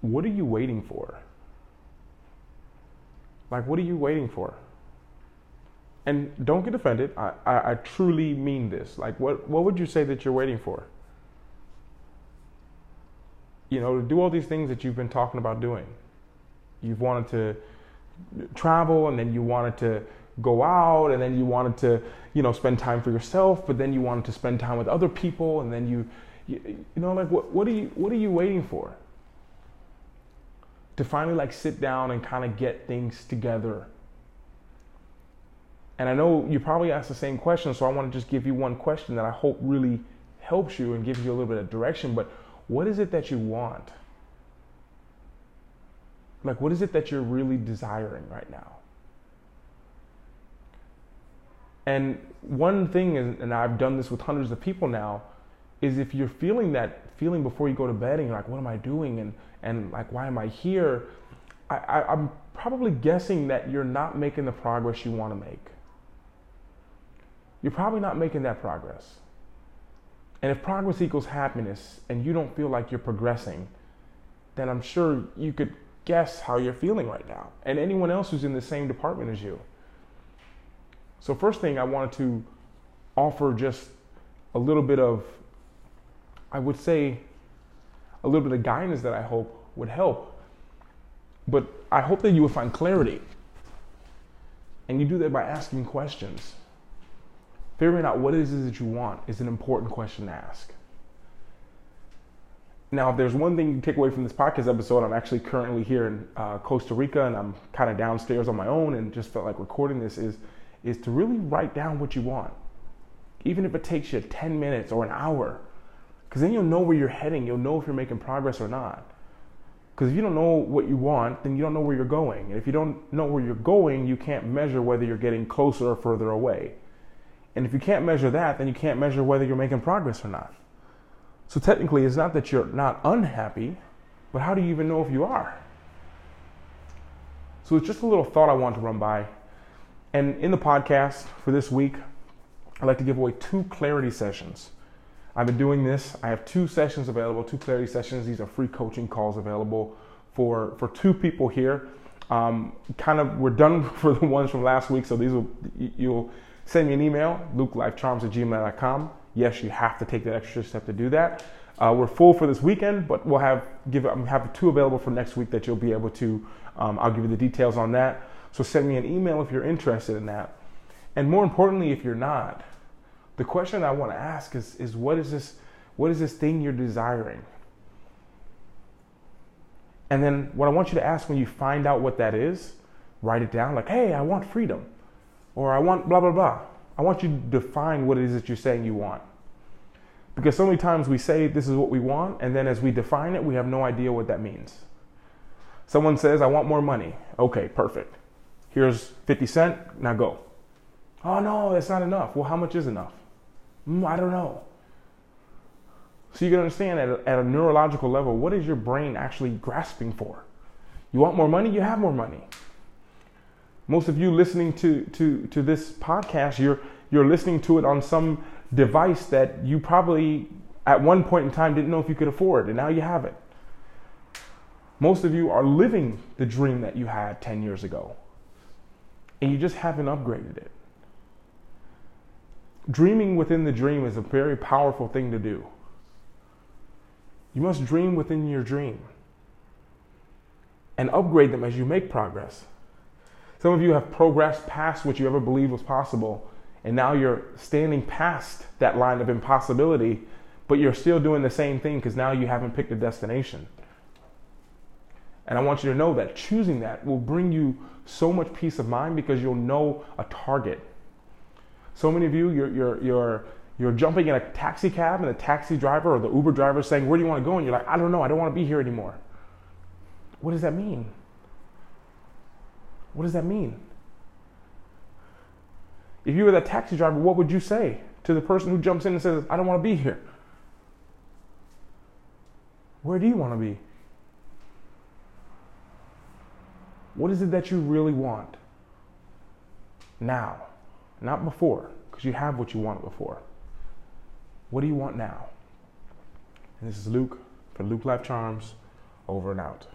what are you waiting for? Like, what are you waiting for? And don't get offended. I, I, I truly mean this. Like, what, what would you say that you're waiting for? You know, to do all these things that you've been talking about doing. You've wanted to travel and then you wanted to go out and then you wanted to, you know, spend time for yourself, but then you wanted to spend time with other people and then you, you, you know, like what, what are you, what are you waiting for? To finally like sit down and kind of get things together. And I know you probably asked the same question, so I want to just give you one question that I hope really helps you and gives you a little bit of direction. But what is it that you want? Like, what is it that you're really desiring right now? And one thing, is, and I've done this with hundreds of people now, is if you're feeling that feeling before you go to bed and you're like, what am I doing? And, and like, why am I here? I, I, I'm probably guessing that you're not making the progress you want to make. You're probably not making that progress. And if progress equals happiness and you don't feel like you're progressing, then I'm sure you could guess how you're feeling right now, and anyone else who's in the same department as you. So, first thing I wanted to offer just a little bit of, I would say, a little bit of guidance that I hope would help. But I hope that you would find clarity. And you do that by asking questions. Figuring out what it is that you want is an important question to ask. Now, if there's one thing you take away from this podcast episode, I'm actually currently here in uh, Costa Rica and I'm kind of downstairs on my own and just felt like recording this is, is to really write down what you want. Even if it takes you 10 minutes or an hour, because then you'll know where you're heading. You'll know if you're making progress or not. Because if you don't know what you want, then you don't know where you're going. And if you don't know where you're going, you can't measure whether you're getting closer or further away. And if you can't measure that, then you can't measure whether you're making progress or not. So technically, it's not that you're not unhappy, but how do you even know if you are? So it's just a little thought I want to run by. And in the podcast for this week, I'd like to give away two clarity sessions. I've been doing this. I have two sessions available, two clarity sessions. These are free coaching calls available for, for two people here. Um, kind of, we're done for the ones from last week, so these will, you'll send me an email, lukelifecharms at gmail.com. Yes, you have to take that extra step to do that. Uh, we're full for this weekend, but we'll have give have two available for next week that you'll be able to. Um, I'll give you the details on that. So send me an email if you're interested in that. And more importantly, if you're not, the question I want to ask is, is what is this? What is this thing you're desiring? And then what I want you to ask when you find out what that is, write it down. Like, hey, I want freedom, or I want blah blah blah. I want you to define what it is that you're saying you want. Because so many times we say this is what we want, and then as we define it, we have no idea what that means. Someone says, I want more money. Okay, perfect. Here's 50 cent, now go. Oh no, that's not enough. Well, how much is enough? Mm, I don't know. So you can understand at a, at a neurological level, what is your brain actually grasping for? You want more money? You have more money. Most of you listening to, to, to this podcast, you're, you're listening to it on some device that you probably at one point in time didn't know if you could afford, and now you have it. Most of you are living the dream that you had 10 years ago, and you just haven't upgraded it. Dreaming within the dream is a very powerful thing to do. You must dream within your dream and upgrade them as you make progress. Some of you have progressed past what you ever believed was possible, and now you're standing past that line of impossibility, but you're still doing the same thing because now you haven't picked a destination. And I want you to know that choosing that will bring you so much peace of mind because you'll know a target. So many of you, you're, you're, you're, you're jumping in a taxi cab and the taxi driver or the Uber driver is saying, Where do you want to go? And you're like, I don't know, I don't want to be here anymore. What does that mean? What does that mean? If you were that taxi driver, what would you say to the person who jumps in and says, I don't want to be here? Where do you want to be? What is it that you really want? Now, not before, because you have what you wanted before. What do you want now? And this is Luke for Luke Life Charms Over and out.